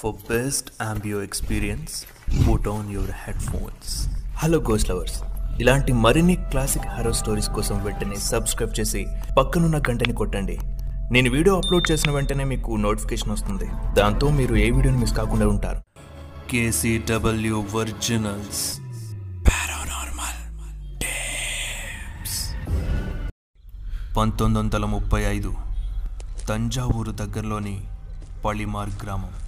For best ఆంబియో experience put on your headphones hello ghost lovers ఇలాంటి మరిన్ని classic harrow stories కోసం వెంటనే subscribe చేసి పక్కనున్న గంటని కొట్టండి. నేను వీడియో అప్లోడ్ చేసిన వెంటనే మీకు నోటిఫికేషన్ వస్తుంది. దాంతో మీరు ఏ వీడియోని మిస్ కాకుండా ఉంటారు. కేసీడబ్ల్యూ ఒరిజినల్స్ పంతొమ్మిది వందల ముప్పై ఐదు తంజావూరు దగ్గరలోని పళిమార్ గ్రామం.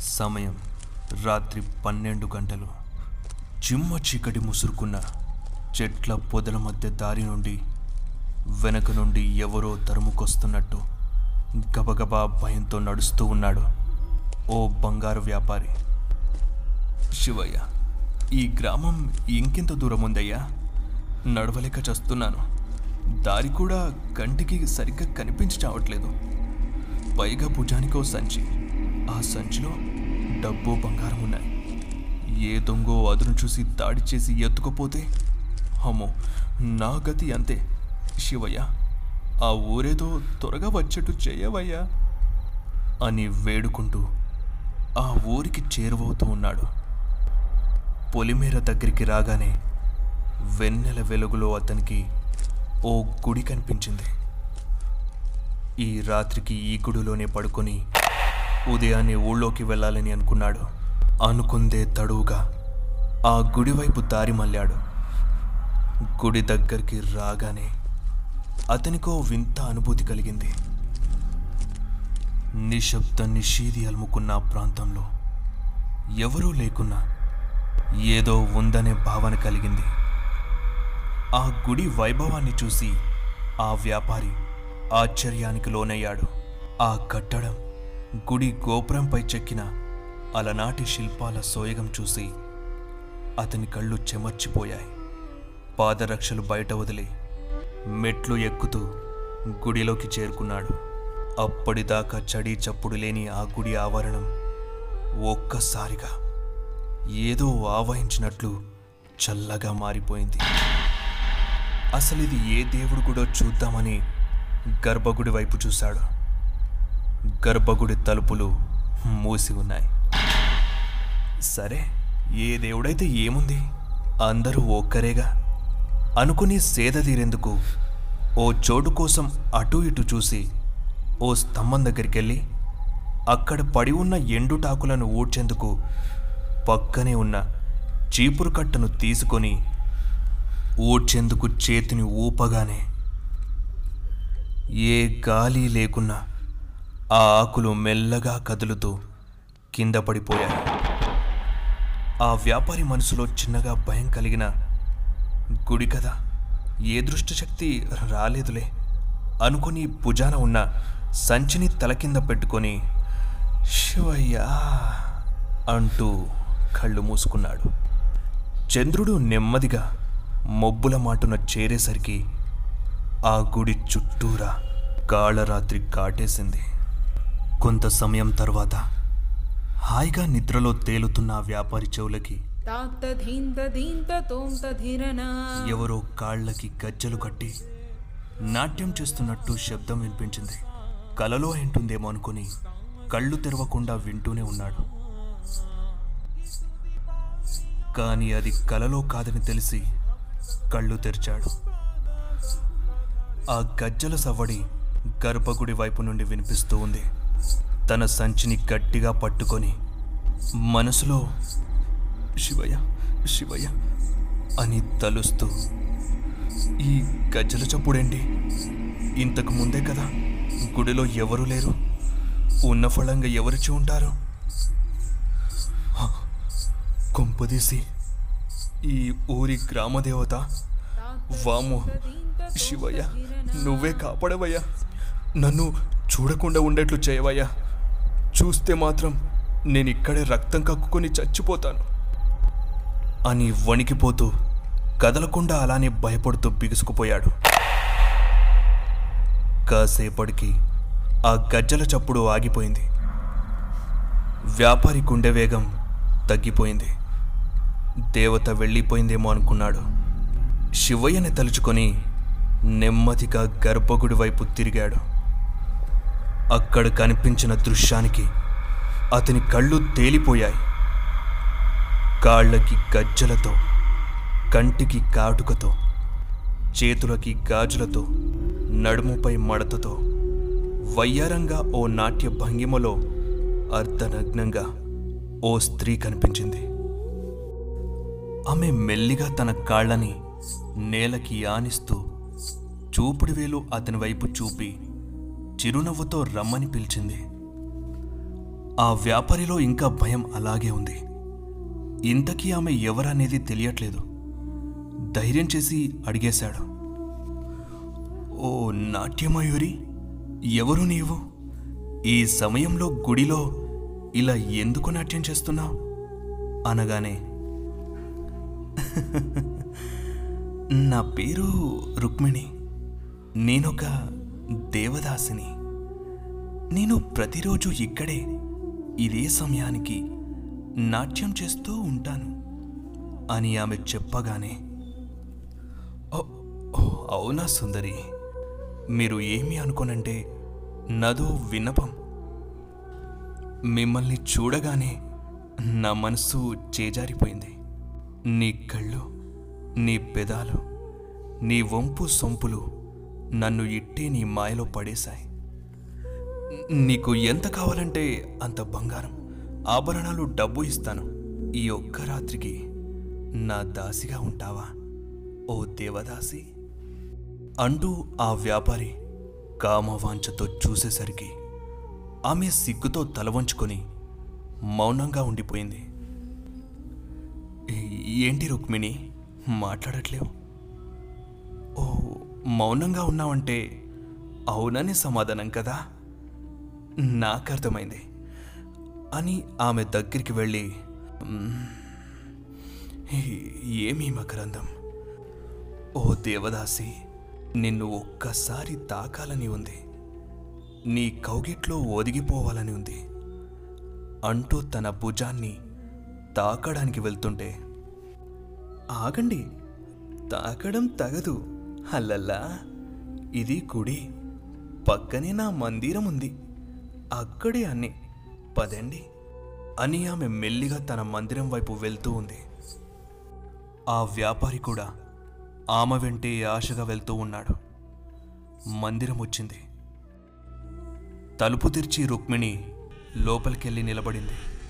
సమయం రాత్రి పన్నెండు గంటలు. చిమ్మ చీకటి ముసురుకున్న చెట్ల పొదల మధ్య దారి నుండి వెనక నుండి ఎవరో తరుముకొస్తున్నట్టు గబగబా భయంతో నడుస్తూ ఉన్నాడు ఓ బంగారు వ్యాపారి. శివయ్య ఈ గ్రామం ఇంకెంత దూరం ఉందయ్యా నడవలేక చస్తున్నాను. దారి కూడా కంటికి సరిగ్గా కనిపించి చావట్లేదు పైగా భుజానికో సంచి ఆ సంచిలో డబ్బు బంగారం ఉన్నాయి. ఏ దొంగో అదును చూసి దాడి చేసి ఎత్తుకుపోతే? అమ్మో నా గతి అంతే. శివయ్య ఆ ఊరేదో త్వరగా వచ్చేట్టు చేయవయ్యా అని వేడుకుంటూ ఆ ఊరికి చేరువవుతూ ఉన్నాడు. పొలిమేర దగ్గరికి రాగానే వెన్నెల వెలుగులో అతనికి ఓ గుడి కనిపించింది. ఈ రాత్రికి ఈ గుడిలోనే పడుకొని ఉదయాన్నే ఊళ్ళోకి వెళ్ళాలని అనుకున్నాడు. అనుకుందే తడువుగా ఆ గుడివైపు దారి మళ్ళాడు. గుడి దగ్గరికి రాగానే అతనికో వింత అనుభూతి కలిగింది. నిశ్శబ్ద నిషీది అలుముకున్న ప్రాంతంలో ఎవరూ లేకున్నా ఏదో ఉందనే భావన కలిగింది. ఆ గుడి వైభవాన్ని చూసి ఆ వ్యాపారి ఆశ్చర్యానికి లోనయ్యాడు. ఆ కట్టడం గుడి గోపురంపై చెక్కిన అలనాటి శిల్పాల సోయగం చూసి అతని కళ్ళు చెమర్చిపోయాయి. పాదరక్షలు బయట వదిలి మెట్లు ఎక్కుతూ గుడిలోకి చేరుకున్నాడు. అప్పటిదాకా చడి చప్పుడు లేని ఆ గుడి ఆవరణం ఒక్కసారిగా ఏదో ఆవహించినట్లు చల్లగా మారిపోయింది. అసలు ఇది ఏ దేవుడు కూడా చూద్దామని గర్భగుడి వైపు చూశాడు. గర్భగుడి తలుపులు మూసి ఉన్నాయి. సరే ఏ దేవుడైతే ఏముంది? అందరూ ఒక్కరేగా? అనుకుని సేద తీరేందుకు ఓ చోటు కోసం అటు ఇటు చూసి ఓ స్తంభం దగ్గరికి వెళ్ళి అక్కడ పడి ఉన్న ఎండుటాకులను ఊడ్చేందుకు పక్కనే ఉన్న చీపురు కట్టను తీసుకొని ఊడ్చేందుకు చేతిని ఊపగానే ఏ గాలి లేకున్నా ఆ ఆకులు మెల్లగా కదులుతూ కింద పడిపోయాయి. ఆ వ్యాపారి మనసులో చిన్నగా భయం కలిగిన గుడి కదా ఏ దృష్టశక్తి రాలేదులే అనుకుని భుజాన ఉన్న సంచిని తల కింద పెట్టుకొని శివయ్యా అంటూ కళ్ళు మూసుకున్నాడు. చంద్రుడు నెమ్మదిగా మొబ్బుల మాటున చేరేసరికి ఆ గుడి చుట్టూరా కాళరాత్రి కాటేసింది. కొంత సమయం తర్వాత హాయిగా నిద్రలో తేలుతున్న వ్యాపారి చెవులకి ఎవరో కాళ్ళకి గజ్జలు కట్టి నాట్యం చేస్తున్నట్టు శబ్దం వినిపించింది. కలలో ఏంటుందేమో అనుకుని కళ్ళు తెరవకుండా వింటూనే ఉన్నాడు. కానీ అది కలలో కాదని తెలిసి కళ్ళు తెరిచాడు. ఆ గజ్జల సవ్వడి గర్భగుడి వైపు నుండి వినిపిస్తూ ఉంది. తన సంచిని గట్టిగా పట్టుకొని మనసులో శివయ్య శివయ్య అని తలుస్తూ ఈ గజ్జల చప్పుడేంటి? ఇంతకు ముందే కదా గుడిలో ఎవరు లేరు ఉన్న ఫలంగా ఎవరిచి ఉంటారు? హ, కొంపదీసి ఈ ఊరి గ్రామదేవత వాము శివయ్య నువ్వే కాపాడవయ్యా. నన్ను చూడకుండా ఉండేట్లు చేయవయ్యా. చూస్తే మాత్రం నేను ఇక్కడే రక్తం కక్కుకొని చచ్చిపోతాను. అని వణికిపోతూ కదలకుండా అలానే భయపడుతూ బిగుసుకుపోయాడు. కాసేపటికి ఆ గజ్జల చప్పుడు ఆగిపోయింది. వ్యాపారి గుండె వేగం తగ్గిపోయింది. దేవత వెళ్ళిపోయిందేమో అనుకున్నాడు. శివయ్యని తలుచుకొని నెమ్మదిగా గర్భగుడి వైపు తిరిగాడు. అక్కడ కనిపించిన దృశ్యానికి అతని కళ్ళు తేలిపోయాయి. కాళ్ళకి గజ్జలతో కంటికి కాటుకతో చేతులకి గాజులతో నడుముపై మడతతో వయ్యారంగా ఓ నాట్య భంగిమలో అర్ధనగ్నంగా ఓ స్త్రీ కనిపించింది. ఆమె మెల్లిగా తన కాళ్ళని నేలకి ఆనిస్తూ చూపుడు వేలు అతని వైపు చూపి చిరునవ్వుతో రమ్మని పిలిచింది. ఆ వ్యాపారిలో ఇంకా భయం అలాగే ఉంది. ఇంతకీ ఆమె ఎవరనేది తెలియట్లేదు. ధైర్యం చేసి అడిగేశాడు. ఓ నాట్యమయూరి ఎవరు నీవు? ఈ సమయంలో గుడిలో ఇలా ఎందుకు నాట్యం చేస్తున్నావు? అనగానే నా పేరు రుక్మిణి. నేనొక దేవదాసిని నేను ప్రతిరోజు ఇక్కడే ఇదే సమయానికి నాట్యం చేస్తూ ఉంటాను అని ఆమె చెప్పగానే "ఓ, అవునా సుందరి మీరు ఏమి అనుకోనంటే నదో విన్నపం. మిమ్మల్ని చూడగానే నా మనసు చేజారిపోయింది. నీ కళ్ళు నీ పెదాలు నీ వంపు సొంపులు నన్ను ఇట్టే నీ మాయలో పడేశాయి. నీకు ఎంత కావాలంటే అంత బంగారం ఆభరణాలు డబ్బు ఇస్తాను. ఈ ఒక్క రాత్రికి నా దాసిగా ఉంటావా ఓ దేవదాసి? అంటూ ఆ వ్యాపారి కామవాంఛతో చూసేసరికి ఆమె సిగ్గుతో తల వంచుకొని మౌనంగా ఉండిపోయింది. ఏంటి రుక్మిణి? మాట్లాడట్లేవు. ఓ మౌనంగా ఉన్నావంటే అవునని సమాధానం కదా? నాకు అర్థమైంది అని ఆమె దగ్గరికి వెళ్ళి ఏమీ మకరందం? ఓ దేవదాసి నిన్ను ఒక్కసారి తాకాలని ఉంది. నీ కౌగిట్లో ఒదిగిపోవాలని ఉంది. అంటూ తన భుజాన్ని తాకడానికి వెళ్తుంటే ఆగండి తాకడం తగదు. అల్లల్లా ఇది గుడి పక్కనే నా మందిరం ఉంది. అక్కడే అన్ని. పదండి. అని ఆమె మెల్లిగా తన మందిరం వైపు వెళ్తూ ఉంది. ఆ వ్యాపారి కూడా ఆమె వెంటే ఆశగా వెళ్తూ ఉన్నాడు. మందిరం వచ్చింది. తలుపు తెరిచి రుక్మిణి లోపలికెళ్ళి నిలబడింది.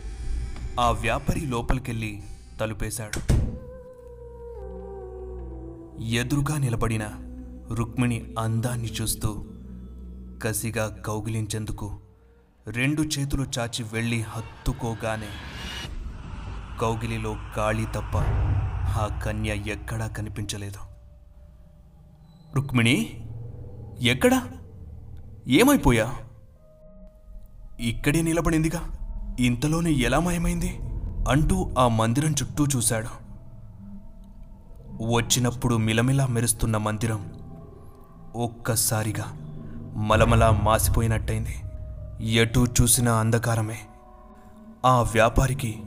ఆ వ్యాపారి లోపలికెళ్ళి తలుపేశాడు. ఎదురుగా నిలబడిన రుక్మిణి అందాన్ని చూస్తూ కసిగా కౌగిలించేందుకు రెండు చేతులు చాచి వెళ్ళి హత్తుకోగానే కౌగిలిలో గాలి తప్ప ఆ కన్య ఎక్కడా కనిపించలేదు. రుక్మిణి ఎక్కడా? ఏమైపోయా? ఇక్కడే నిలబడిందిగా. ఇంతలోనే ఎలా మాయమైంది? అంటూ ఆ మందిరం చుట్టూ చూశాడు. వచ్చినప్పుడు మిలమిలా మెరుస్తున్న మందిరం ఒక్కసారిగా మలమలా మాసిపోయినట్టయింది. ఎటూ చూసిన అంధకారమే. ఆ వ్యాపారికి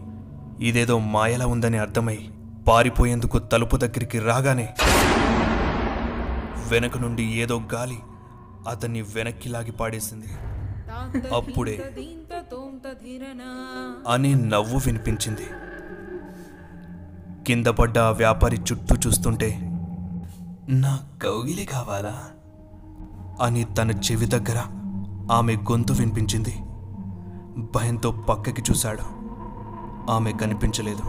ఇదేదో మాయలా ఉందని అర్థమై పారిపోయేందుకు తలుపు దగ్గరికి రాగానే వెనక నుండి ఏదో గాలి అతన్ని వెనక్కి లాగి పాడేసింది. అప్పుడే అని నవ్వు వినిపించింది. కింద పడ్డ ఆ వ్యాపారి చుట్టూ చూస్తుంటే నా కౌగిలి కావాలా? అని తన చెవి దగ్గర ఆమె గొంతు వినిపించింది. భయంతో పక్కకి చూశాడు. ఆమె కనిపించలేదు.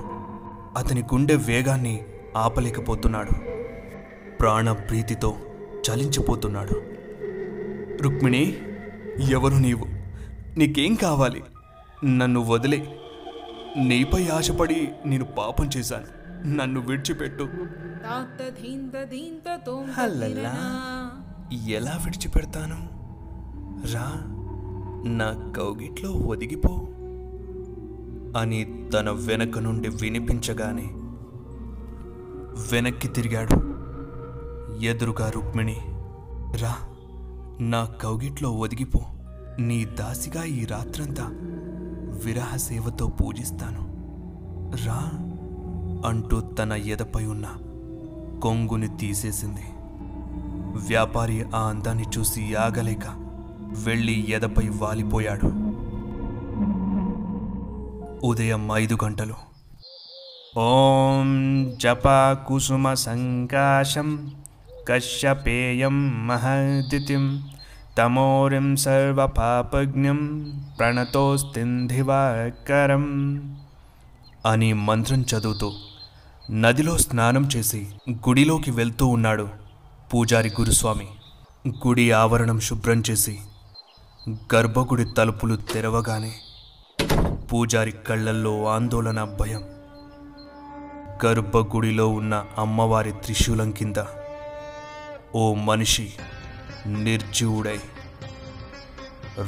అతని గుండె వేగాన్ని ఆపలేకపోతున్నాడు. ప్రాణ ప్రీతితో చలించిపోతున్నాడు. రుక్మిణి ఎవరు నీవు? నీకేం కావాలి? నన్ను వదిలే. నీపై ఆశపడి నేను పాపం చేశాను. నన్ను విడిచిపెట్టు. హల్లల్లా. ఎలా విడిచిపెడతాను? రా నా కౌగిట్లో ఒదిగిపో. అని తన వెనక నుండి వినిపించగానే వెనక్కి తిరిగాడు ఎదురుగా రుక్మిణి. రా నా కౌగిట్లో ఒదిగిపో. నీ దాసిగా ఈ రాత్రంతా విరహ సేవతో పూజిస్తాను. రా. అంటూ తన ఎదపై ఉన్న కొంగుని తీసేసింది. వ్యాపారి ఆ అందాన్ని చూసి ఆగలేక వెళ్ళి ఎదపై వాలిపోయాడు. ఉదయం ఐదు గంటలు. ఓం జప కుసుమ సంకాశం కశ్యపేయం మహదితిం తమోరిం సర్వపాపజ్ఞం ప్రణతోస్తింధివాకరం అని మంత్రం చదువుతూ నదిలో స్నానం చేసి గుడిలోకి వెళ్తూ ఉన్నాడు పూజారి గురుస్వామి. గుడి ఆవరణం శుభ్రం చేసి గర్భగుడి తలుపులు తెరవగానే పూజారి కళ్ళల్లో ఆందోళన భయం. గర్భగుడిలో ఉన్న అమ్మవారి త్రిశూలం కింద ఓ మనిషి నిర్జీవుడై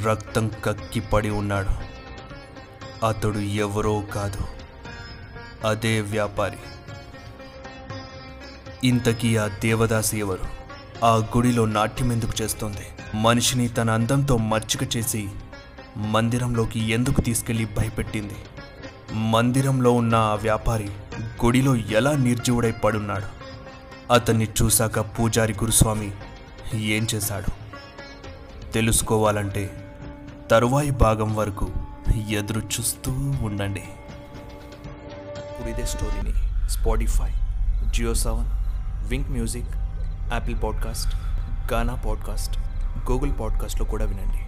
రక్తం కక్కిపడి ఉన్నాడు. అతడు ఎవరో కాదు అదే వ్యాపారి. ఇంతకీ ఆ దేవదాసి ఎవరు? ఆ గుడిలో నాట్యం ఎందుకు చేస్తోంది? మనిషిని తన అందంతో మచ్చిక చేసి మందిరంలోకి ఎందుకు తీసుకెళ్ళి భయపెట్టింది? మందిరంలో ఉన్న ఆ వ్యాపారి గుడిలో ఎలా నిర్జీవుడై పడున్నాడు? అతన్ని చూశాక పూజారి గురుస్వామి ఏం చేశాడు? తెలుసుకోవాలంటే తరువాయి భాగం వరకు ఎదురు చూస్తూ ఉండండి. ఇదే స్టోరీని Spotify Jio Saavn wink music Apple podcast Gaana podcast Google పాడ్కాస్ట్లో కూడా వినండి.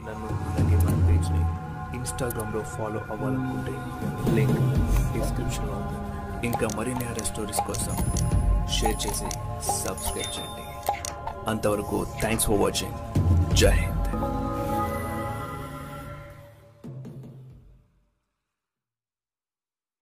నన్ను అలాగే మన పేజ్ని ఇన్స్టాగ్రామ్లో ఫాలో అవ్వాలనుకుంటే లింక్ డిస్క్రిప్షన్లో ఉంది. ఇంకా మరిన్ని హర స్టోరీస్ కోసం షేర్ చేసి సబ్స్క్రైబ్ చేయండి. అంతవరకు థ్యాంక్స్ ఫర్ వాచింగ్ జై హింద్.